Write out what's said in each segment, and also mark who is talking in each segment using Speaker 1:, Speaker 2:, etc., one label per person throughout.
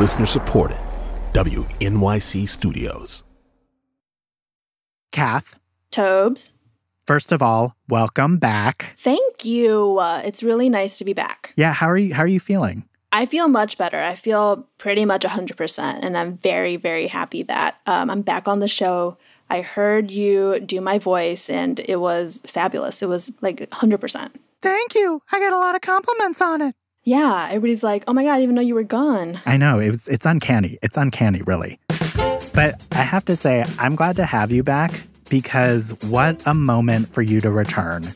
Speaker 1: Listener supported. WNYC Studios.
Speaker 2: Kath,
Speaker 3: Tobes,
Speaker 2: first of all, welcome back.
Speaker 3: thank you. Uh, it's really nice to be back.
Speaker 2: Yeah, how are you how are you feeling?
Speaker 3: I feel much better. I feel pretty much 100%. And I'm very, very happy that um, I'm back on the show. I heard you do my voice and it was fabulous. It was like 100%.
Speaker 2: Thank you. I got a lot of compliments on it.
Speaker 3: Yeah, everybody's like, oh my God, I didn't know you were gone.
Speaker 2: I know, it's it's uncanny. It's uncanny, really. But I have to say, I'm glad to have you back because what a moment for you to return.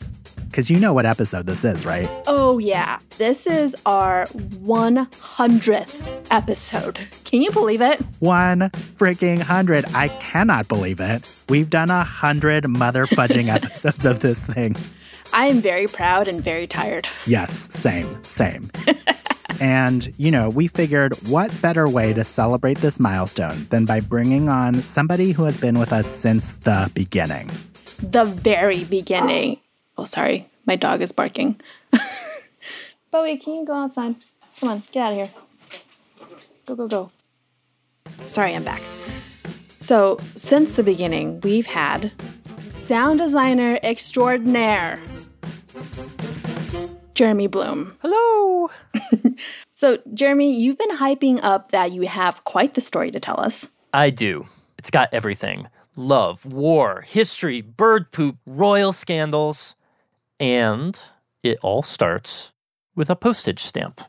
Speaker 2: Because you know what episode this is, right?
Speaker 3: Oh, yeah. This is our 100th episode. Can you believe it?
Speaker 2: One freaking hundred. I cannot believe it. We've done a hundred mother fudging episodes of this thing.
Speaker 3: I am very proud and very tired.
Speaker 2: Yes, same, same. and, you know, we figured what better way to celebrate this milestone than by bringing on somebody who has been with us since the beginning.
Speaker 3: The very beginning. Oh, sorry. My dog is barking. Bowie, can you go outside? Come on, get out of here. Go, go, go. Sorry, I'm back. So, since the beginning, we've had sound designer extraordinaire, Jeremy Bloom.
Speaker 4: Hello.
Speaker 3: So, Jeremy, you've been hyping up that you have quite the story to tell us.
Speaker 4: I do. It's got everything love, war, history, bird poop, royal scandals. And it all starts with a postage stamp.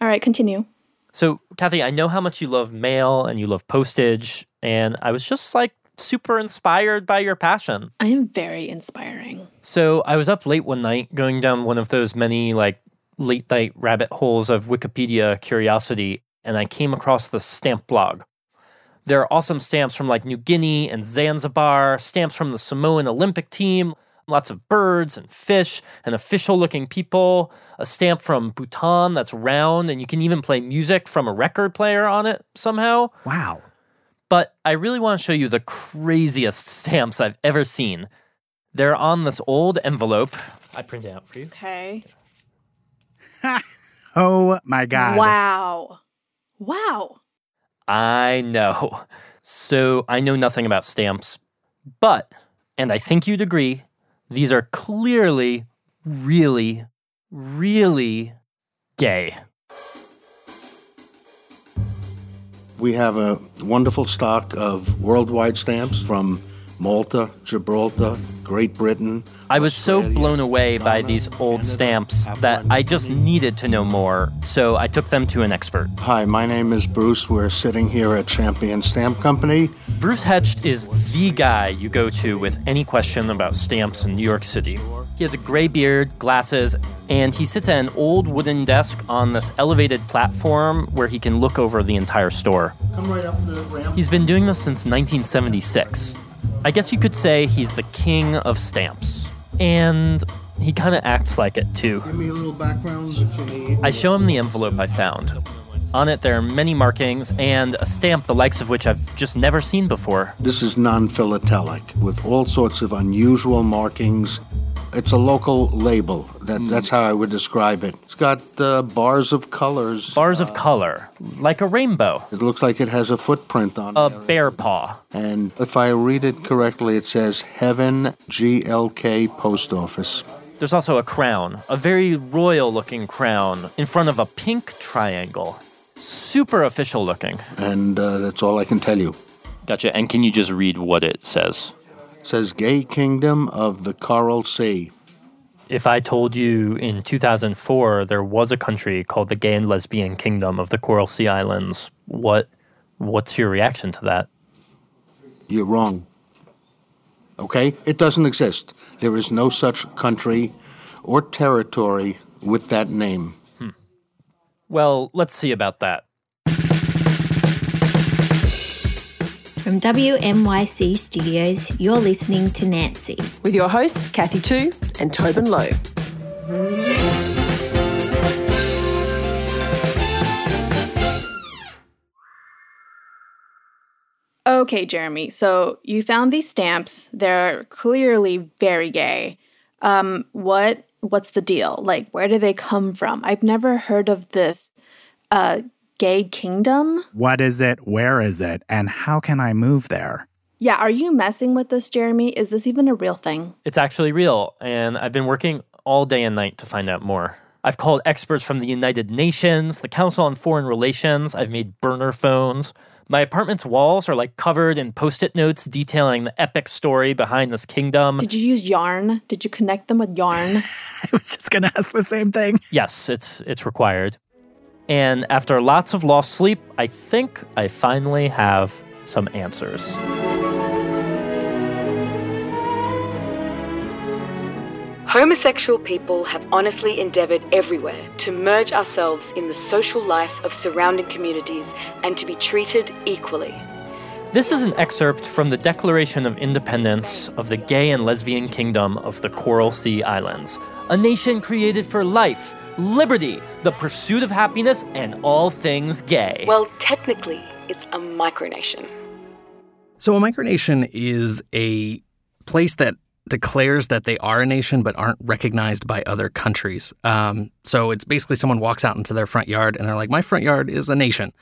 Speaker 3: All right, continue.
Speaker 4: So, Kathy, I know how much you love mail and you love postage. And I was just like super inspired by your passion.
Speaker 3: I am very inspiring.
Speaker 4: So I was up late one night going down one of those many like late night rabbit holes of Wikipedia curiosity, and I came across the stamp blog. There are awesome stamps from like New Guinea and Zanzibar, stamps from the Samoan Olympic team, lots of birds and fish and official looking people, a stamp from Bhutan that's round, and you can even play music from a record player on it somehow.
Speaker 2: Wow.
Speaker 4: But I really want to show you the craziest stamps I've ever seen. They're on this old envelope. I printed out for you.
Speaker 3: Okay.
Speaker 2: Oh my God.
Speaker 3: Wow. Wow.
Speaker 4: I know. So I know nothing about stamps, but, and I think you'd agree, these are clearly really, really gay.
Speaker 5: We have a wonderful stock of worldwide stamps from Malta, Gibraltar, Great Britain.
Speaker 4: I was so blown away by these old
Speaker 5: Canada,
Speaker 4: stamps that I just needed to know more, so I took them to an expert.
Speaker 5: Hi, my name is Bruce. We're sitting here at Champion Stamp Company.
Speaker 4: Bruce Hecht is the guy you go to with any question about stamps in New York City. He has a gray beard, glasses, and he sits at an old wooden desk on this elevated platform where he can look over the entire store.
Speaker 5: Come right up the ramp.
Speaker 4: He's been doing this since 1976. I guess you could say he's the king of stamps. And he kind of acts like it too.
Speaker 5: Give me a little background that you need.
Speaker 4: I show him the envelope I found. On it, there are many markings and a stamp the likes of which I've just never seen before.
Speaker 5: This is non-philatelic with all sorts of unusual markings. It's a local label. That, That's how I would describe it. It's got uh, bars of colors.
Speaker 4: Bars of color, like a rainbow,
Speaker 5: It looks like it has a footprint on
Speaker 4: a
Speaker 5: it.
Speaker 4: A bear paw.
Speaker 5: And if I read it correctly, it says Heaven GLK Post Office.
Speaker 4: There's also a crown, a very royal looking crown, in front of a pink triangle. Super official looking.
Speaker 5: And uh, that's all I can tell you.
Speaker 4: Gotcha. And can you just read what it says?
Speaker 5: Says Gay Kingdom of the Coral Sea.
Speaker 4: If I told you in 2004 there was a country called the Gay and Lesbian Kingdom of the Coral Sea Islands, what what's your reaction to that?
Speaker 5: You're wrong. Okay? It doesn't exist. There is no such country or territory with that name. Hmm.
Speaker 4: Well, let's see about that.
Speaker 6: From WNYC Studios, you're listening to Nancy.
Speaker 7: with your hosts Kathy Tu and Tobin Lowe.
Speaker 3: Okay, Jeremy. So you found these stamps. They're clearly very gay. Um, what what's the deal? Like, where do they come from? I've never heard of this uh, gay kingdom?
Speaker 2: What is it? Where is it? And how can I move there?
Speaker 3: Yeah, are you messing with this, Jeremy? Is this even a real thing?
Speaker 4: It's actually real, and I've been working all day and night to find out more. I've called experts from the United Nations, the Council on Foreign Relations, I've made burner phones. My apartment's walls are like covered in post it notes detailing the epic story behind this kingdom.
Speaker 3: Did you use yarn? Did you connect them with yarn?
Speaker 2: I was just going to ask the same thing.
Speaker 4: Yes, it's it's required. And after lots of lost sleep, I think I finally have some answers.
Speaker 8: Homosexual people have honestly endeavoured everywhere to merge ourselves in the social life of surrounding communities and to be treated equally.
Speaker 4: This is an excerpt from the Declaration of Independence of the Gay and Lesbian Kingdom of the Coral Sea Islands, a nation created for life, liberty, the pursuit of happiness, and all things gay.
Speaker 8: Well, technically, it's a micronation.
Speaker 9: So, a micronation is a place that declares that they are a nation but aren't recognized by other countries. Um, so, it's basically someone walks out into their front yard and they're like, My front yard is a nation.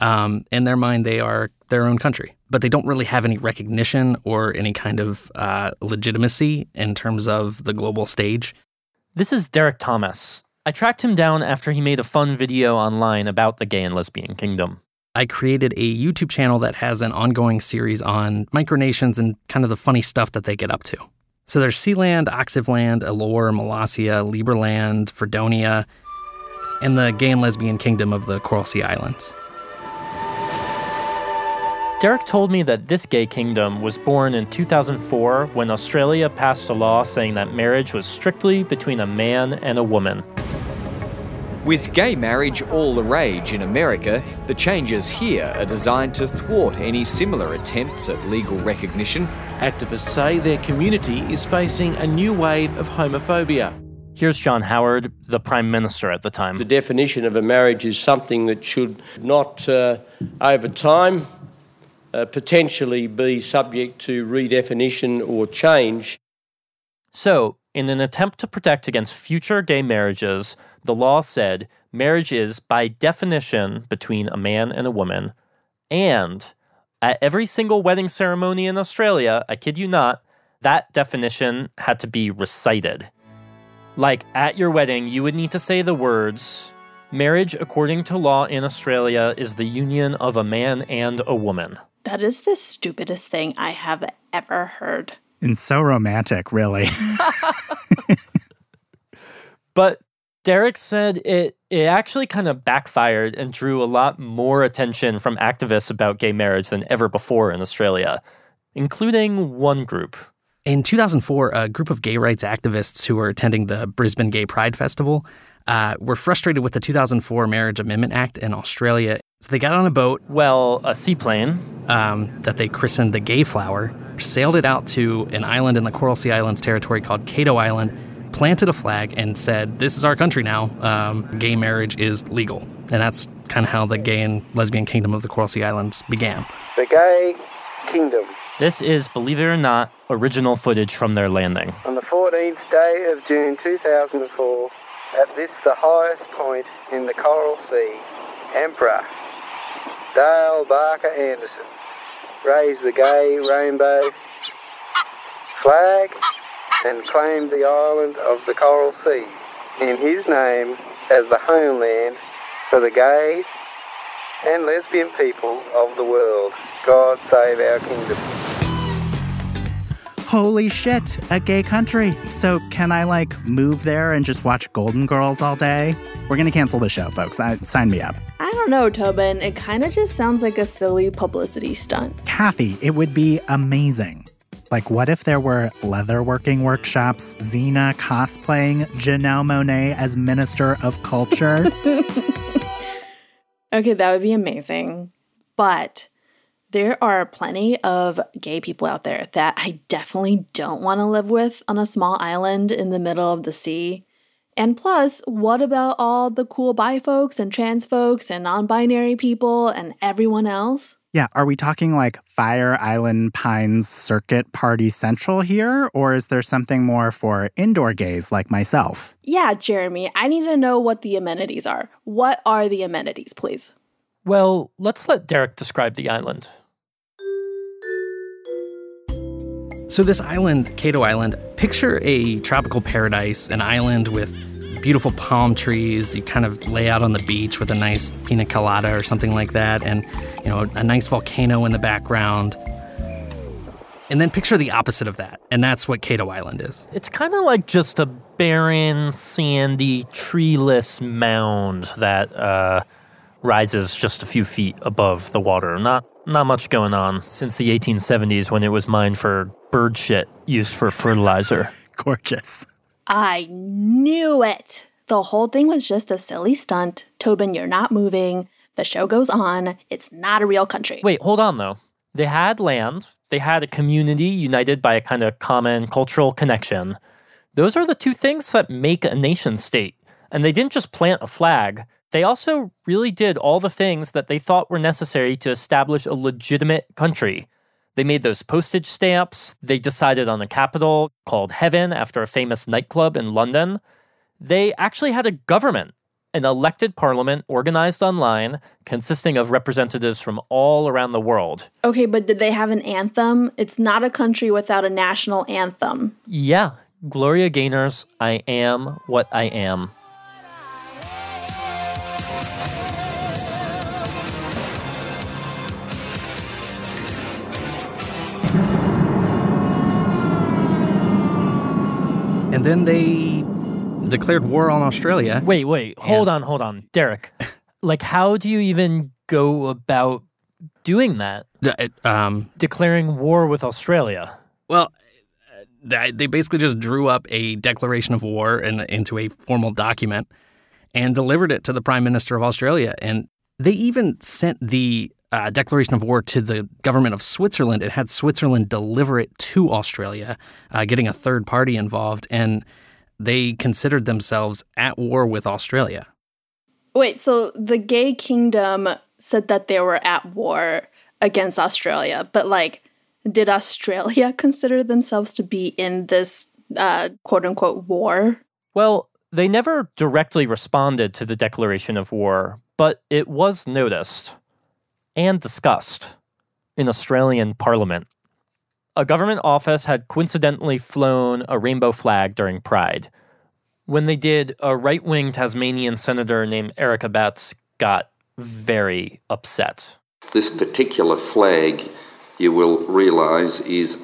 Speaker 9: Um, in their mind, they are their own country, but they don't really have any recognition or any kind of uh, legitimacy in terms of the global stage.
Speaker 4: This is Derek Thomas. I tracked him down after he made a fun video online about the gay and lesbian kingdom.
Speaker 9: I created a YouTube channel that has an ongoing series on micronations and kind of the funny stuff that they get up to. So there's Sealand, Oxivland, Allure, Molossia, Liberland, Fredonia, and the gay and lesbian kingdom of the Coral Sea Islands.
Speaker 4: Derek told me that this gay kingdom was born in 2004 when Australia passed a law saying that marriage was strictly between a man and a woman.
Speaker 10: With gay marriage all the rage in America, the changes here are designed to thwart any similar attempts at legal recognition.
Speaker 11: Activists say their community is facing a new wave of homophobia.
Speaker 4: Here's John Howard, the Prime Minister at the time.
Speaker 12: The definition of a marriage is something that should not, uh, over time, uh, potentially be subject to redefinition or change.
Speaker 4: So, in an attempt to protect against future gay marriages, the law said marriage is, by definition, between a man and a woman. And at every single wedding ceremony in Australia, I kid you not, that definition had to be recited. Like at your wedding, you would need to say the words Marriage, according to law in Australia, is the union of a man and a woman.
Speaker 3: That is the stupidest thing I have ever heard.
Speaker 2: And so romantic, really.
Speaker 4: but Derek said it it actually kind of backfired and drew a lot more attention from activists about gay marriage than ever before in Australia, including one group.
Speaker 9: In 2004, a group of gay rights activists who were attending the Brisbane Gay Pride Festival uh, were frustrated with the 2004 Marriage Amendment Act in Australia. So they got on a boat.
Speaker 4: Well, a seaplane.
Speaker 9: Um, that they christened the Gayflower, sailed it out to an island in the Coral Sea Islands territory called Cato Island, planted a flag, and said, This is our country now. Um, gay marriage is legal. And that's kind of how the gay and lesbian kingdom of the Coral Sea Islands began.
Speaker 13: The Gay Kingdom.
Speaker 4: This is, believe it or not, original footage from their landing.
Speaker 13: On the 14th day of June 2004, at this, the highest point in the Coral Sea, Emperor Dale Parker Anderson raised the gay rainbow flag and claim the island of the Coral Sea in his name as the homeland for the gay and lesbian people of the world. God save our kingdom.
Speaker 2: Holy shit, a gay country. So, can I like move there and just watch Golden Girls all day? We're gonna cancel the show, folks. I, sign me up.
Speaker 3: I don't know, Tobin. It kind of just sounds like a silly publicity stunt.
Speaker 2: Kathy, it would be amazing. Like, what if there were leatherworking workshops, Xena cosplaying Janelle Monáe as Minister of Culture?
Speaker 3: okay, that would be amazing. But there are plenty of gay people out there that I definitely don't want to live with on a small island in the middle of the sea. And plus, what about all the cool bi folks and trans folks and non binary people and everyone else?
Speaker 2: Yeah, are we talking like Fire Island Pines Circuit Party Central here? Or is there something more for indoor gays like myself?
Speaker 3: Yeah, Jeremy, I need to know what the amenities are. What are the amenities, please?
Speaker 4: Well, let's let Derek describe the island.
Speaker 9: So, this island, Cato Island, picture a tropical paradise, an island with beautiful palm trees. You kind of lay out on the beach with a nice pina colada or something like that, and you know, a nice volcano in the background. And then picture the opposite of that, and that's what Cato Island is.
Speaker 4: It's kind of like just a barren, sandy, treeless mound that uh, rises just a few feet above the water. Not not much going on since the 1870s when it was mined for bird shit used for fertilizer.
Speaker 2: Gorgeous.
Speaker 3: I knew it. The whole thing was just a silly stunt. Tobin, you're not moving. The show goes on. It's not a real country.
Speaker 4: Wait, hold on though. They had land, they had a community united by a kind of common cultural connection. Those are the two things that make a nation state. And they didn't just plant a flag, they also really did all the things that they thought were necessary to establish a legitimate country. They made those postage stamps. They decided on a capital called Heaven after a famous nightclub in London. They actually had a government, an elected parliament organized online consisting of representatives from all around the world.
Speaker 3: Okay, but did they have an anthem? It's not a country without a national anthem.
Speaker 4: Yeah, Gloria Gaynor's I Am What I Am.
Speaker 9: And then they declared war on Australia.
Speaker 4: Wait, wait, hold on, hold on. Derek, like, how do you even go about doing that?
Speaker 9: um,
Speaker 4: Declaring war with Australia?
Speaker 9: Well, they basically just drew up a declaration of war in, into a formal document and delivered it to the Prime Minister of Australia. And they even sent the uh, declaration of war to the government of Switzerland. It had Switzerland deliver it to Australia, uh, getting a third party involved. And they considered themselves at war with Australia.
Speaker 3: Wait, so the gay kingdom said that they were at war against Australia, but like, did Australia consider themselves to be in this uh, quote unquote war?
Speaker 4: Well, they never directly responded to the declaration of war, but it was noticed and discussed in Australian Parliament. A government office had coincidentally flown a rainbow flag during Pride. When they did, a right wing Tasmanian senator named Eric Abetz got very upset.
Speaker 14: This particular flag, you will realise, is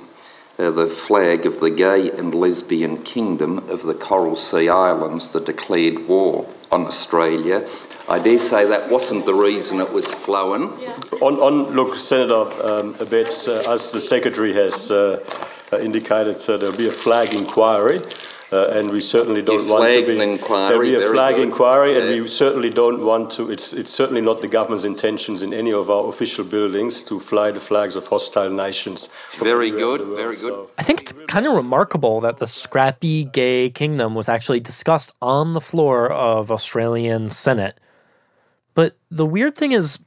Speaker 14: uh, the flag of the gay and lesbian kingdom of the Coral Sea Islands that declared war on Australia. I dare say that wasn't the reason it was flown.
Speaker 15: On, on look, Senator um, Abetz, uh, as the Secretary has uh, uh, indicated, there'll be a flag inquiry. Uh, and we certainly don't
Speaker 14: You
Speaker 15: want to be.
Speaker 14: an inquiry,
Speaker 15: There'll be a
Speaker 14: very
Speaker 15: flag
Speaker 14: good.
Speaker 15: inquiry, and we certainly don't want to. It's it's certainly not the government's intentions in any of our official buildings to fly the flags of hostile nations.
Speaker 14: Very good,
Speaker 15: world,
Speaker 14: very good.
Speaker 15: so-
Speaker 4: I think it's kind of remarkable that the scrappy gay kingdom was actually discussed on the floor of Australian Senate. But the weird thing is,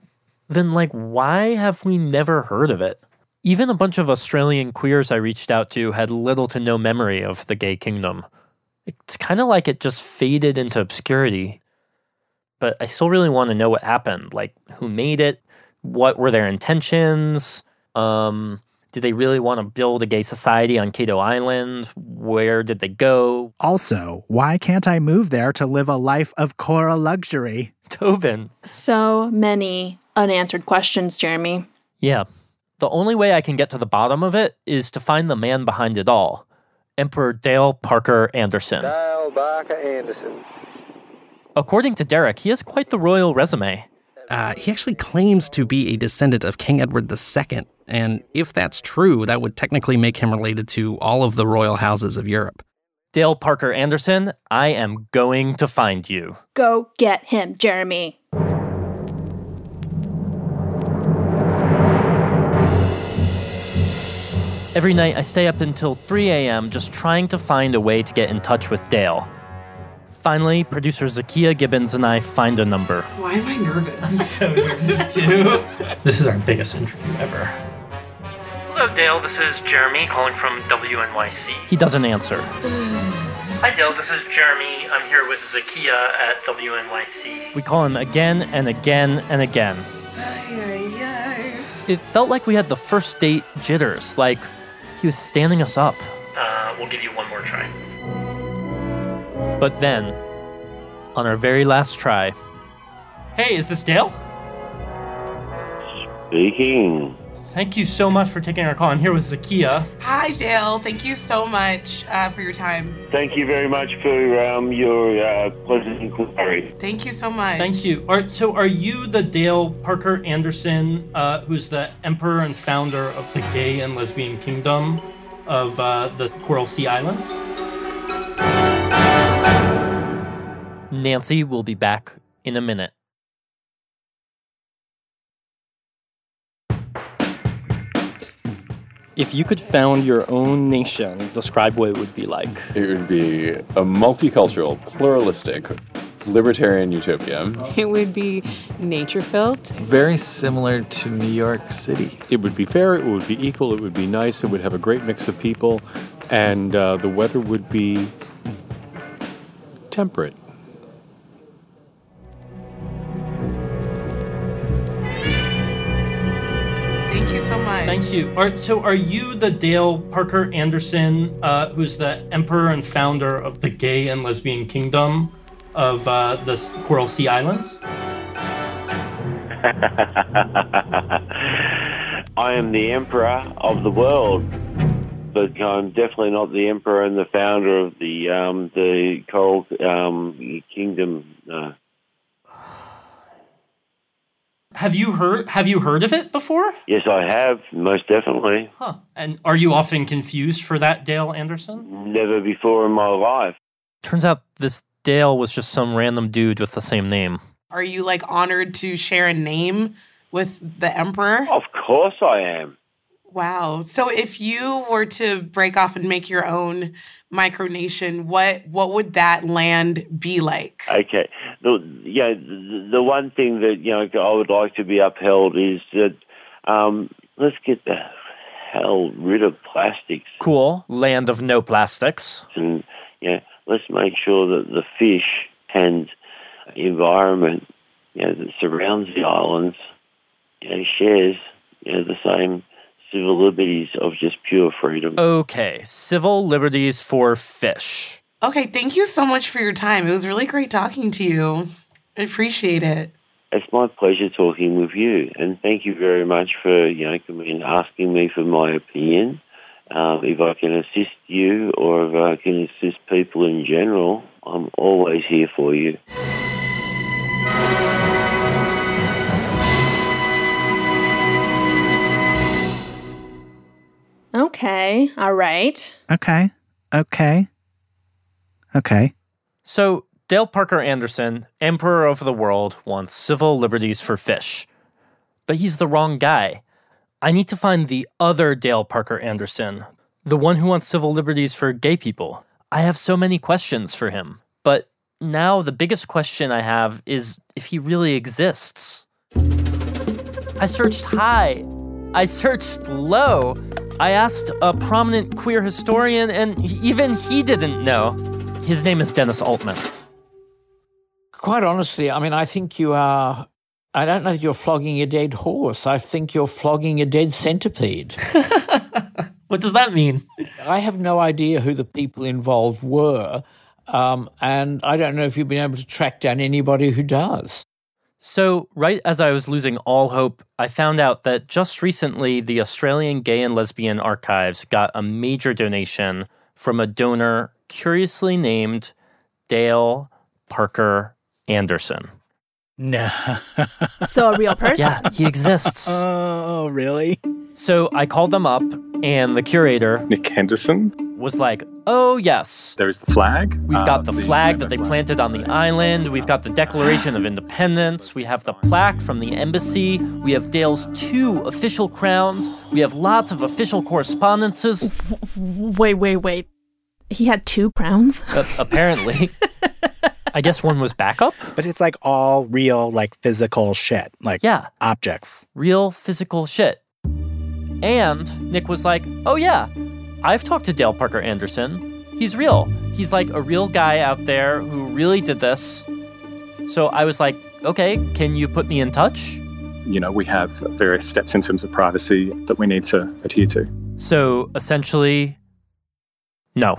Speaker 4: then, like, why have we never heard of it? Even a bunch of Australian queers I reached out to had little to no memory of the gay kingdom. It's kind of like it just faded into obscurity. But I still really want to know what happened. Like, who made it? What were their intentions? Um, did they really want to build a gay society on Cato Island? Where did they go?
Speaker 2: Also, why can't I move there to live a life of Cora luxury?
Speaker 4: Tobin.
Speaker 3: So many unanswered questions, Jeremy.
Speaker 4: Yeah. The only way I can get to the bottom of it is to find the man behind it all Emperor Dale Parker Anderson.
Speaker 13: Dale Parker Anderson.
Speaker 4: According to Derek, he has quite the royal resume.
Speaker 9: Uh, he actually claims to be a descendant of King Edward II, and if that's true, that would technically make him related to all of the royal houses of Europe.
Speaker 4: Dale Parker Anderson, I am going to find you.
Speaker 3: Go get him, Jeremy.
Speaker 4: Every night, I stay up until 3 a.m. just trying to find a way to get in touch with Dale. Finally, producer Zakia Gibbons and I find a number.
Speaker 16: Why am I nervous? I'm so nervous too. this is our biggest interview ever.
Speaker 4: Hello, Dale. This is Jeremy calling from WNYC. He doesn't answer.
Speaker 16: Hi Dale, this is Jeremy. I'm here with Zakia at WNYC.
Speaker 4: We call him again and again and again. It felt like we had the first date jitters, like he was standing us up.
Speaker 16: Uh, we'll give you one more try.
Speaker 4: But then, on our very last try,
Speaker 16: Hey, is this Dale?
Speaker 17: Speaking.
Speaker 16: Thank you so much for taking our call. I'm here with Zakia.
Speaker 18: Hi, Dale. Thank you so much uh, for your time.
Speaker 17: Thank you very much for um, your uh, pleasant inquiry.
Speaker 18: Thank you so much.
Speaker 16: Thank you. Are, so, are you the Dale Parker Anderson, uh, who's the emperor and founder of the gay and lesbian kingdom of uh, the Coral Sea Islands?
Speaker 4: Nancy will be back in a minute.
Speaker 19: If you could found your own nation, describe what it would be like.
Speaker 20: It would be a multicultural, pluralistic, libertarian utopia.
Speaker 21: It would be nature filled.
Speaker 22: Very similar to New York City.
Speaker 23: It would be fair, it would be equal, it would be nice, it would have a great mix of people, and uh, the weather would be temperate.
Speaker 18: Much.
Speaker 16: Thank you. Are, so, are you the Dale Parker Anderson, uh, who's the emperor and founder of the gay and lesbian kingdom of uh, the Coral Sea Islands?
Speaker 17: I am the emperor of the world, but I'm definitely not the emperor and the founder of the um, the Coral um, Kingdom. Uh,
Speaker 16: Have you heard? Have you heard of it before?
Speaker 17: yes, I have most definitely.
Speaker 16: Huh. And are you often confused for that, Dale Anderson?
Speaker 17: Never before in my life.
Speaker 4: Turns out this Dale was just some random dude with the same name.
Speaker 18: Are you like honored to share a name with the emperor?
Speaker 17: Of course, I am.
Speaker 18: Wow. So if you were to break off and make your own micronation, what what would that land be like?
Speaker 17: Okay. The, yeah, the, the one thing that you know I would like to be upheld is that um, let's get the hell rid of plastics
Speaker 4: Cool. Land of no plastics.
Speaker 17: and yeah, let's make sure that the fish and environment you know, that surrounds the islands you know, shares you know, the same civil liberties of just pure freedom.
Speaker 4: Okay, civil liberties for fish.
Speaker 18: Okay, thank you so much for your time. It was really great talking to you. I appreciate it.
Speaker 17: It's my pleasure talking with you, and thank you very much for you know coming and asking me for my opinion. Um, if I can assist you, or if I can assist people in general, I'm always here for you.
Speaker 3: Okay, all right.
Speaker 2: Okay. Okay. Okay.
Speaker 4: So, Dale Parker Anderson, Emperor of the World, wants civil liberties for fish. But he's the wrong guy. I need to find the other Dale Parker Anderson, the one who wants civil liberties for gay people. I have so many questions for him. But now the biggest question I have is if he really exists. I searched high. I searched low. I asked a prominent queer historian, and even he didn't know. His name is Dennis Altman.
Speaker 24: Quite honestly, I mean, I think you are. I don't know if you're flogging a dead horse. I think you're flogging a dead centipede.
Speaker 16: What does that mean?
Speaker 24: I have no idea who the people involved were, um, and I don't know if you've been able to track down anybody who does.
Speaker 4: So, right as I was losing all hope, I found out that just recently the Australian Gay and Lesbian Archives got a major donation from a donor curiously named Dale Parker Anderson.
Speaker 2: No.
Speaker 3: So a real person.
Speaker 4: Yeah, he exists.
Speaker 2: oh, really?
Speaker 4: So I called them up, and the curator,
Speaker 25: Nick Henderson.
Speaker 4: Was like, Oh, yes.
Speaker 25: There is the flag.
Speaker 4: We've got
Speaker 25: um,
Speaker 4: the flag that they planted on the island. We've got the Declaration of Independence. We have the plaque from the embassy. We have Dale's two official crowns. We have lots of official correspondences.
Speaker 3: Wait, wait, wait. He had two crowns?
Speaker 4: Uh, apparently. I guess one was backup.
Speaker 2: But it's like all real, like physical shit, like
Speaker 4: Yeah.
Speaker 2: objects.
Speaker 4: Real physical shit. And Nick was like, Oh, yeah, I've talked to Dale Parker Anderson. He's real. He's like a real guy out there who really did this. So I was like, Okay, can you put me in touch?
Speaker 26: you know, we have various steps in terms of privacy that we need to adhere to.
Speaker 4: So essentially, no.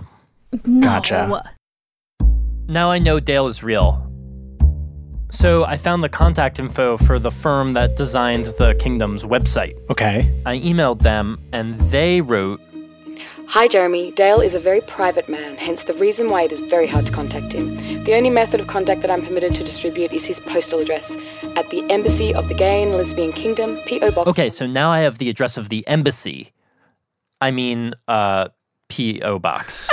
Speaker 2: Gotcha.
Speaker 4: Now I know Dale is real. So I found the contact info for the firm that designed the kingdom's website.
Speaker 2: Okay.
Speaker 4: I emailed them and they wrote
Speaker 27: Hi, Jeremy. Dale is a very private man, hence the reason why it is very hard to contact him. The only method of contact that I'm permitted to distribute is his postal address at the Embassy of the Gay and Lesbian Kingdom, P.O. Box.
Speaker 4: Okay, so now I have the address of the embassy. I mean, uh, P.O. Box.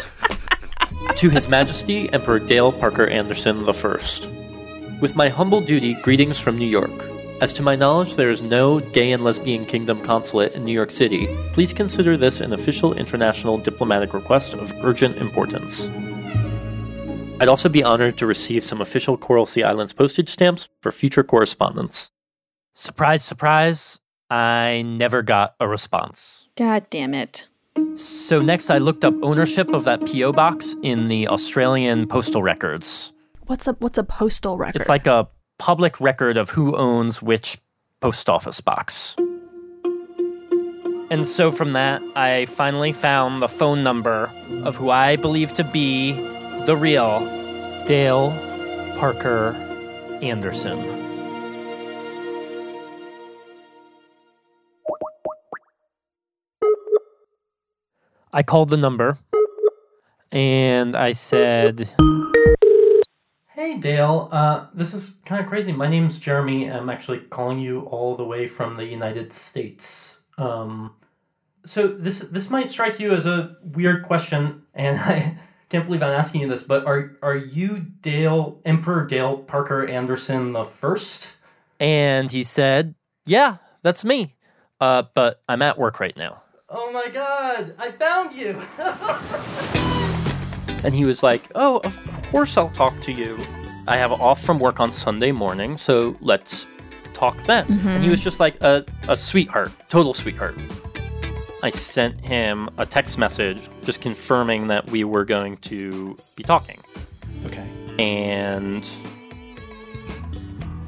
Speaker 4: to His Majesty Emperor Dale Parker Anderson I. With my humble duty, greetings from New York. As to my knowledge, there is no gay and lesbian kingdom consulate in New York City. Please consider this an official international diplomatic request of urgent importance. I'd also be honored to receive some official Coral Sea Islands postage stamps for future correspondence. Surprise, surprise, I never got a response.
Speaker 3: God damn it.
Speaker 4: So next I looked up ownership of that PO box in the Australian postal records.
Speaker 3: What's a what's a postal record?
Speaker 4: It's like a public record of who owns which post office box. And so from that, I finally found the phone number of who I believe to be the real Dale Parker Anderson. I called the number and I said, Hey Dale, uh, this is kind of crazy. My name's Jeremy. I'm actually calling you all the way from the United States. Um, so this this might strike you as a weird question, and I can't believe I'm asking you this, but are are you Dale Emperor Dale Parker Anderson the first? And he said, "Yeah, that's me. Uh, but I'm at work right now." Oh my god, I found you. And he was like, Oh, of course I'll talk to you. I have off from work on Sunday morning, so let's talk then. And he mm-hmm. was just like a, a sweetheart, total sweetheart. I sent him a text message just confirming that we were going to be talking.
Speaker 2: Okay.
Speaker 4: And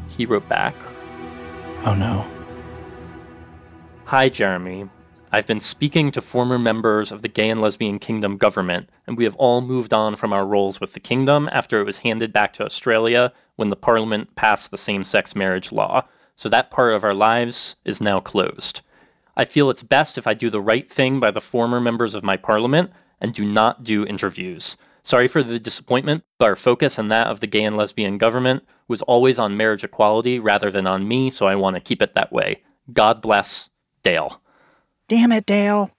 Speaker 4: he wrote back
Speaker 2: Oh no.
Speaker 4: Hi, Jeremy. I've been speaking to former members of the Gay and Lesbian Kingdom government, and we have all moved on from our roles with the kingdom after it was handed back to Australia when the parliament passed the same sex marriage law. So that part of our lives is now closed. I feel it's best if I do the right thing by the former members of my parliament and do not do interviews. Sorry for the disappointment, but our focus and that of the gay and lesbian government was always on marriage equality rather than on me, so I want to keep it that way. God bless Dale.
Speaker 2: Damn it, Dale.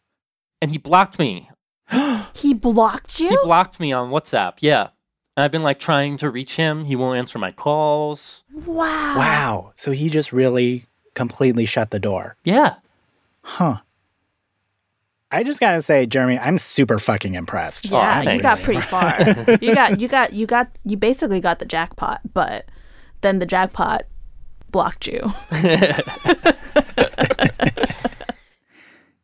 Speaker 4: And he blocked me.
Speaker 3: he blocked you?
Speaker 4: He blocked me on WhatsApp, yeah. And I've been like trying to reach him. He won't answer my calls.
Speaker 3: Wow.
Speaker 2: Wow. So he just really completely shut the door.
Speaker 4: Yeah.
Speaker 2: Huh. I just gotta say, Jeremy, I'm super fucking impressed.
Speaker 3: Yeah, oh, you got pretty far. you got you got you got you basically got the jackpot, but then the jackpot blocked you.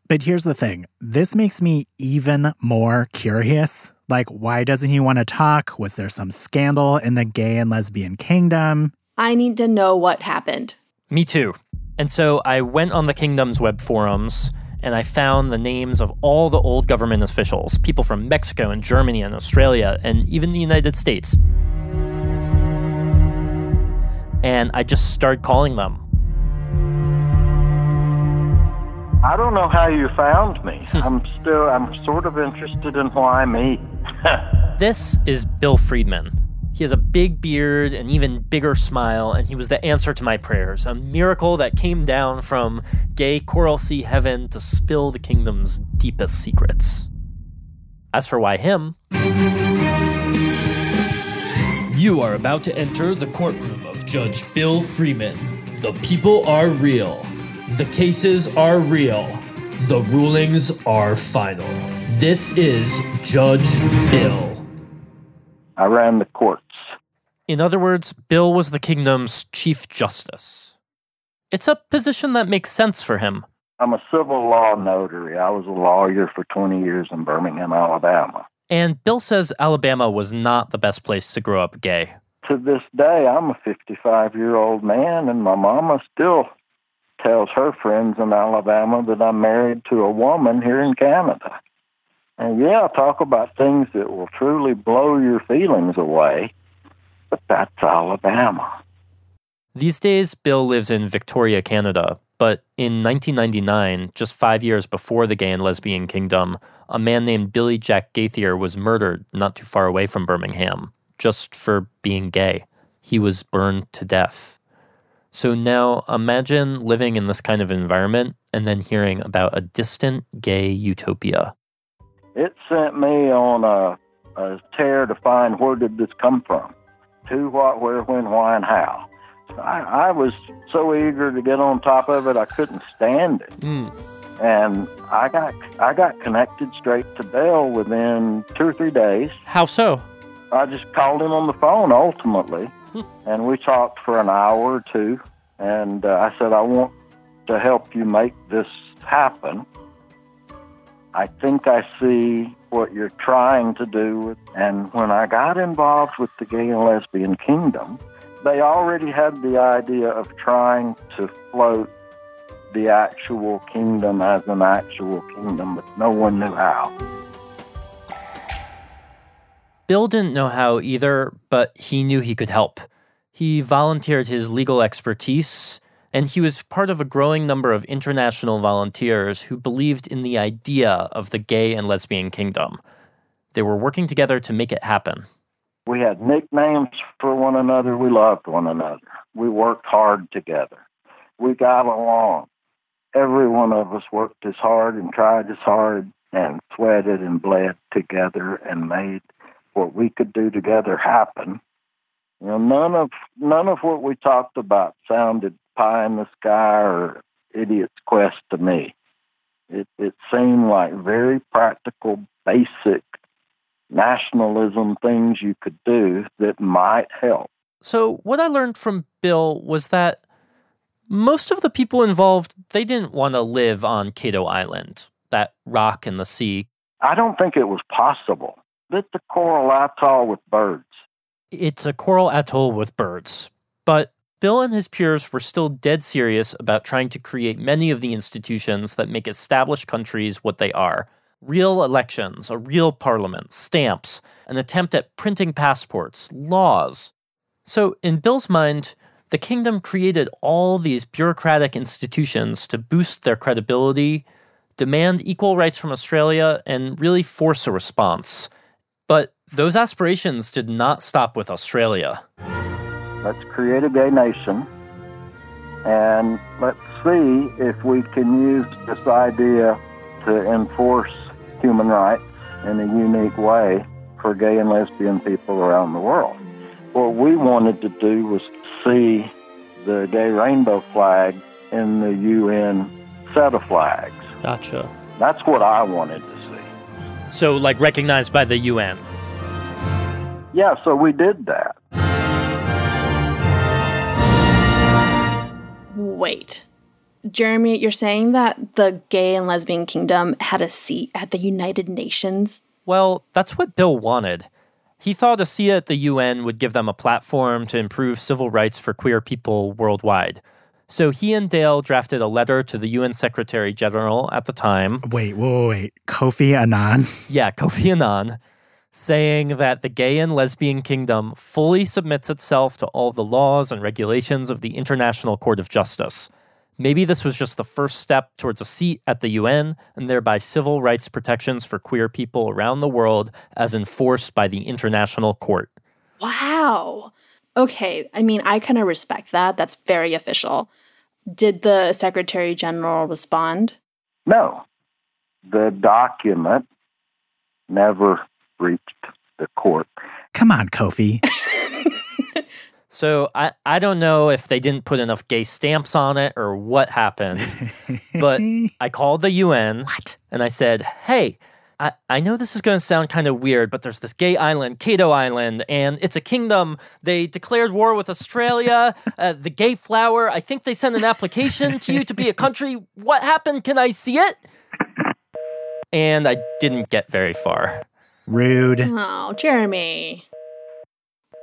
Speaker 2: But here's the thing this makes me even more curious. Like, why doesn't he want to talk? Was there some scandal in the gay and lesbian kingdom?
Speaker 3: I need to know what happened.
Speaker 4: Me too. And so I went on the kingdom's web forums and I found the names of all the old government officials, people from Mexico and Germany and Australia and even the United States. And I just started calling them.
Speaker 28: I don't know how you found me. Hmm. I'm still, I'm sort of interested in why me.
Speaker 4: This is Bill Friedman. He has a big beard, an even bigger smile, and he was the answer to my prayers, a miracle that came down from gay Coral Sea heaven to spill the kingdom's deepest secrets. As for why him,
Speaker 29: You are about to enter the courtroom of Judge Bill Freeman. The people are real. The cases are real. The rulings are final. This is Judge Bill.
Speaker 28: I ran the courts.
Speaker 4: in other words, Bill was the kingdom's chief justice. It's a position that makes sense for him.
Speaker 28: I'm a civil law notary. I was a lawyer for 20 years in Birmingham, Alabama.
Speaker 4: And Bill says Alabama was not the best place to grow up gay.
Speaker 28: To this day, I'm a 55 year old man, and my mama still tells her friends in Alabama that I'm married to a woman here in Canada. And yeah, talk about things that will truly blow your feelings away. But that's Alabama.
Speaker 4: These days, Bill lives in Victoria, Canada. But in 1999, just five years before the gay and lesbian kingdom, a man named Billy Jack Gaither was murdered not too far away from Birmingham, just for being gay. He was burned to death. So now imagine living in this kind of environment and then hearing about a distant gay utopia.
Speaker 28: It sent me on a, a tear to find where did this come from? Who, what, where, when, why, and how. I, I was so eager to get on top of it, I couldn't stand it. Hmm. And I got I got connected straight to Bell within two or three days.
Speaker 4: How so?
Speaker 28: I just called him on the phone ultimately, and we talked for an hour or two. And uh, I said, I want to help you make this happen. I think I see what you're trying to do. And when I got involved with the gay and lesbian kingdom, they already had the idea of trying to float the actual kingdom as an actual kingdom, but no one knew how.
Speaker 4: Bill didn't know how either, but he knew he could help. He volunteered his legal expertise, and he was part of a growing number of international volunteers who believed in the idea of the gay and lesbian kingdom. They were working together to make it happen.
Speaker 28: We had nicknames for one another. We loved one another. We worked hard together. We got along. Every one of us worked as hard and tried as hard and sweated and bled together and made what we could do together happen. You know, none of none of what we talked about sounded pie in the sky or idiot's quest to me. It it seemed like very practical, basic nationalism things you could do that might help.
Speaker 4: So, what I learned from Bill was that most of the people involved, they didn't want to live on Cato Island, that rock in the sea.
Speaker 28: I don't think it was possible. It's a coral atoll with birds.
Speaker 4: It's a coral atoll with birds. But Bill and his peers were still dead serious about trying to create many of the institutions that make established countries what they are real elections, a real parliament, stamps, an attempt at printing passports, laws. So, in Bill's mind, the kingdom created all these bureaucratic institutions to boost their credibility, demand equal rights from Australia, and really force a response. But those aspirations did not stop with Australia.
Speaker 28: Let's create a gay nation and let's see if we can use this idea to enforce human rights in a unique way for gay and lesbian people around the world. What we wanted to do was see the gay rainbow flag in the UN set of flags.
Speaker 4: Gotcha.
Speaker 28: That's what I wanted to see.
Speaker 4: So, like, recognized by the UN.
Speaker 28: Yeah, so we did that.
Speaker 3: Wait. Jeremy, you're saying that the gay and lesbian kingdom had a seat at the United Nations?
Speaker 4: Well, that's what Bill wanted. He thought a seat at the UN would give them a platform to improve civil rights for queer people worldwide. So he and Dale drafted a letter to the UN Secretary General at the time.
Speaker 2: Wait, wait, wait. Kofi Annan?
Speaker 4: Yeah, Kofi Annan, saying that the gay and lesbian kingdom fully submits itself to all the laws and regulations of the International Court of Justice. Maybe this was just the first step towards a seat at the UN and thereby civil rights protections for queer people around the world as enforced by the International Court.
Speaker 3: Wow. Okay, I mean, I kind of respect that. That's very official. Did the Secretary General respond?
Speaker 28: No. The document never reached the court.
Speaker 2: Come on, Kofi.
Speaker 4: So I, I don't know if they didn't put enough gay stamps on it or what happened, but I called the UN
Speaker 2: what?
Speaker 4: and I said, hey, I, I know this is going to sound kind of weird, but there's this gay island, Cato Island, and it's a kingdom. They declared war with Australia. Uh, the gay flower, I think they sent an application to you to be a country. What happened? Can I see it? And I didn't get very far.
Speaker 2: Rude.
Speaker 3: Oh, Jeremy.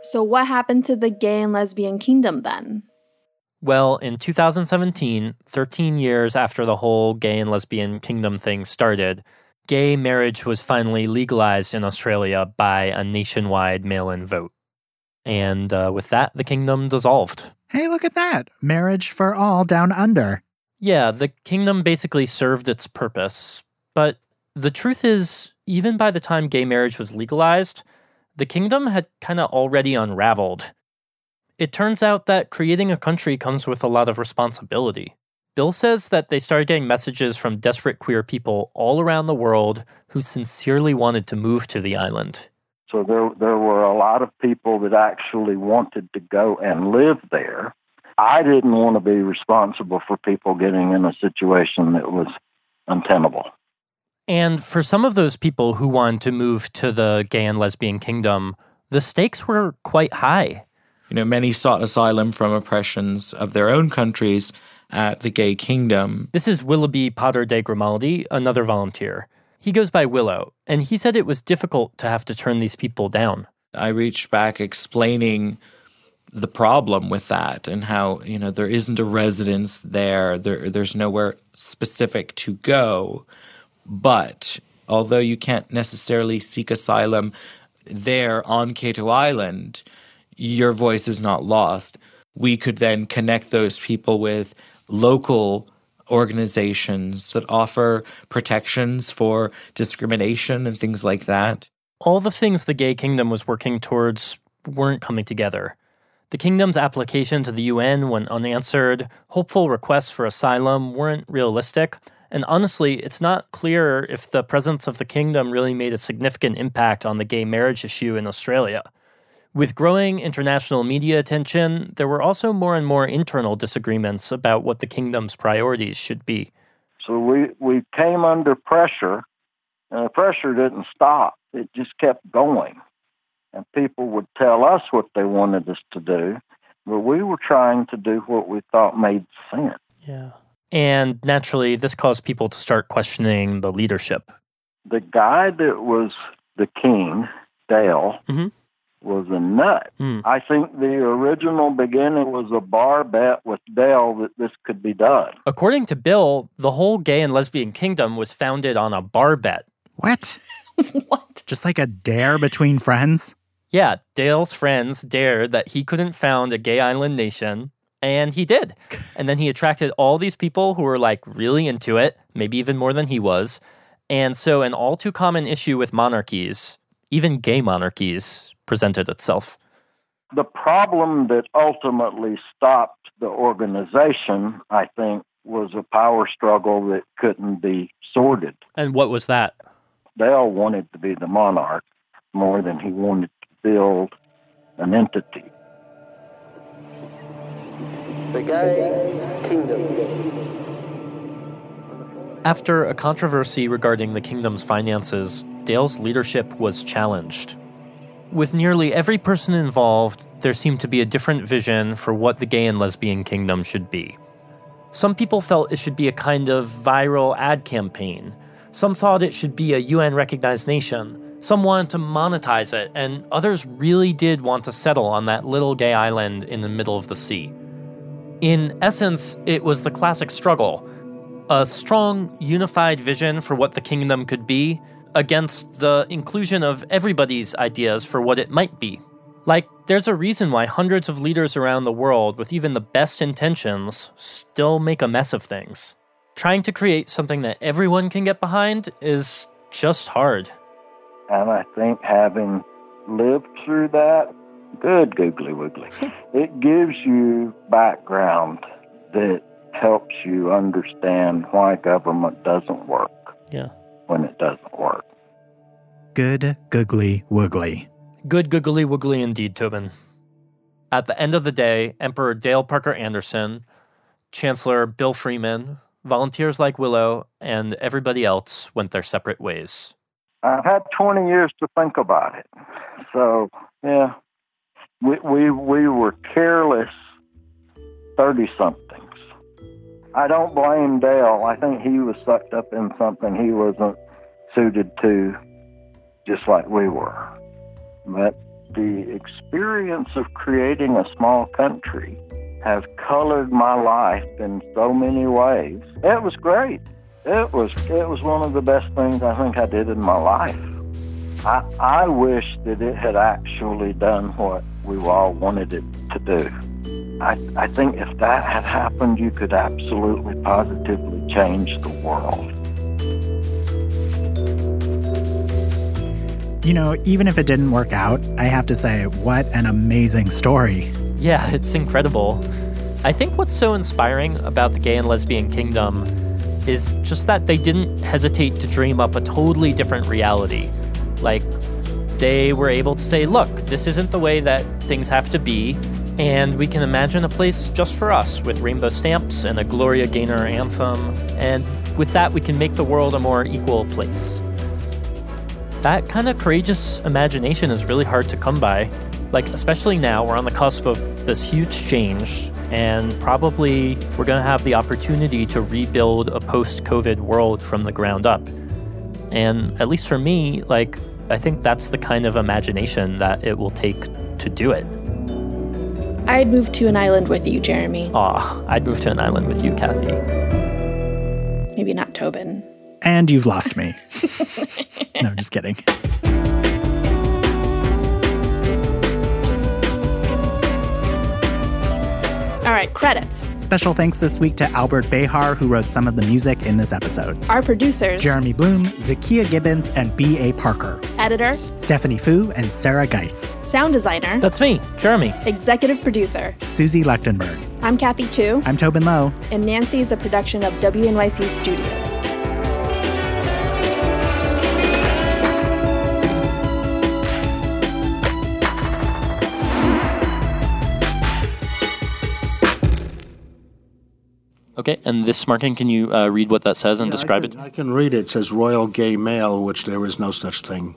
Speaker 3: So, what happened to the gay and lesbian kingdom then?
Speaker 4: Well, in 2017, 13 years after the whole gay and lesbian kingdom thing started, gay marriage was finally legalized in Australia by a nationwide mail in vote. And uh, with that, the kingdom dissolved.
Speaker 2: Hey, look at that. Marriage for all down under.
Speaker 4: Yeah, the kingdom basically served its purpose. But the truth is, even by the time gay marriage was legalized, the kingdom had kind of already unraveled. It turns out that creating a country comes with a lot of responsibility. Bill says that they started getting messages from desperate queer people all around the world who sincerely wanted to move to the island.
Speaker 28: So there, there were a lot of people that actually wanted to go and live there. I didn't want to be responsible for people getting in a situation that was untenable.
Speaker 4: And for some of those people who wanted to move to the gay and lesbian kingdom, the stakes were quite high.
Speaker 30: You know, many sought asylum from oppressions of their own countries at the gay kingdom.
Speaker 4: This is Willoughby Potter de Grimaldi, another volunteer. He goes by Willow, and he said it was difficult to have to turn these people down.
Speaker 30: I reached back explaining the problem with that and how, you know, there isn't a residence there, there there's nowhere specific to go. But although you can't necessarily seek asylum there on Cato Island, your voice is not lost. We could then connect those people with local organizations that offer protections for discrimination and things like that.
Speaker 4: All the things the gay kingdom was working towards weren't coming together. The kingdom's application to the UN went unanswered, hopeful requests for asylum weren't realistic, and honestly, it's not clear if the presence of the kingdom really made a significant impact on the gay marriage issue in Australia. With growing international media attention, there were also more and more internal disagreements about what the kingdom's priorities should be.
Speaker 28: So we, we came under pressure, and the pressure didn't stop, it just kept going. And people would tell us what they wanted us to do, but we were trying to do what we thought made sense.
Speaker 4: Yeah. And naturally, this caused people to start questioning the leadership.
Speaker 28: The guy that was the king, Dale,
Speaker 4: mm-hmm.
Speaker 28: Was a nut.
Speaker 4: Mm.
Speaker 28: I think the original beginning was a bar bet with Dale that this could be done.
Speaker 4: According to Bill, the whole gay and lesbian kingdom was founded on a bar bet.
Speaker 2: What? what? Just like a dare between friends?
Speaker 4: Yeah, Dale's friends dared that he couldn't found a gay island nation, and he did. and then he attracted all these people who were like really into it, maybe even more than he was. And so, an all too common issue with monarchies, even gay monarchies, presented itself.
Speaker 28: The problem that ultimately stopped the organization, I think, was a power struggle that couldn't be sorted.
Speaker 4: And what was that?
Speaker 28: Dale wanted to be the monarch more than he wanted to build an entity.
Speaker 13: The Gay Kingdom.
Speaker 4: After a controversy regarding the kingdom's finances, Dale's leadership was challenged. With nearly every person involved, there seemed to be a different vision for what the gay and lesbian kingdom should be. Some people felt it should be a kind of viral ad campaign. Some thought it should be a UN recognized nation. Some wanted to monetize it, and others really did want to settle on that little gay island in the middle of the sea. In essence, it was the classic struggle a strong, unified vision for what the kingdom could be against the inclusion of everybody's ideas for what it might be. Like, there's a reason why hundreds of leaders around the world, with even the best intentions, still make a mess of things. Trying to create something that everyone can get behind is just hard.
Speaker 28: And I think having lived through that, good googly woogly, it gives you background that helps you understand why government doesn't work.
Speaker 4: Yeah.
Speaker 28: When it doesn't work.
Speaker 2: Good googly woogly.
Speaker 4: Good googly woogly indeed, Tobin. At the end of the day, Emperor Dale Parker Anderson, Chancellor Bill Freeman, volunteers like Willow, and everybody else went their separate ways.
Speaker 28: I've had 20 years to think about it. So, yeah, we, we, we were careless 30 somethings. I don't blame Dale. I think he was sucked up in something he wasn't suited to, just like we were. But the experience of creating a small country have colored my life in so many ways. It was great. It was it was one of the best things I think I did in my life. I I wish that it had actually done what we all wanted it to do. I, I think if that had happened, you could absolutely positively change the world.
Speaker 2: You know, even if it didn't work out, I have to say, what an amazing story.
Speaker 4: Yeah, it's incredible. I think what's so inspiring about the gay and lesbian kingdom is just that they didn't hesitate to dream up a totally different reality. Like, they were able to say, look, this isn't the way that things have to be, and we can imagine a place just for us with rainbow stamps and a Gloria Gaynor anthem, and with that, we can make the world a more equal place. That kind of courageous imagination is really hard to come by. Like, especially now, we're on the cusp of this huge change, and probably we're going to have the opportunity to rebuild a post COVID world from the ground up. And at least for me, like, I think that's the kind of imagination that it will take to do it.
Speaker 3: I'd move to an island with you, Jeremy.
Speaker 4: Aw, I'd move to an island with you, Kathy.
Speaker 3: Maybe not Tobin.
Speaker 2: And you've lost me. no, just kidding.
Speaker 3: All right, credits.
Speaker 2: Special thanks this week to Albert Behar, who wrote some of the music in this episode.
Speaker 3: Our producers
Speaker 2: Jeremy Bloom, Zakiya Gibbons, and B.A. Parker.
Speaker 3: Editors
Speaker 2: Stephanie Fu and Sarah Geiss.
Speaker 3: Sound designer
Speaker 4: That's me, Jeremy.
Speaker 3: Executive producer
Speaker 2: Susie Lechtenberg.
Speaker 3: I'm Kathy Tu.
Speaker 2: I'm Tobin Low.
Speaker 3: And Nancy is a production of WNYC Studios.
Speaker 4: Okay, and this, Martin, can you uh, read what that says and
Speaker 31: Yeah,
Speaker 4: describe
Speaker 31: I
Speaker 4: it?
Speaker 31: I can read it. It says Royal Gay Male, which there is no such thing.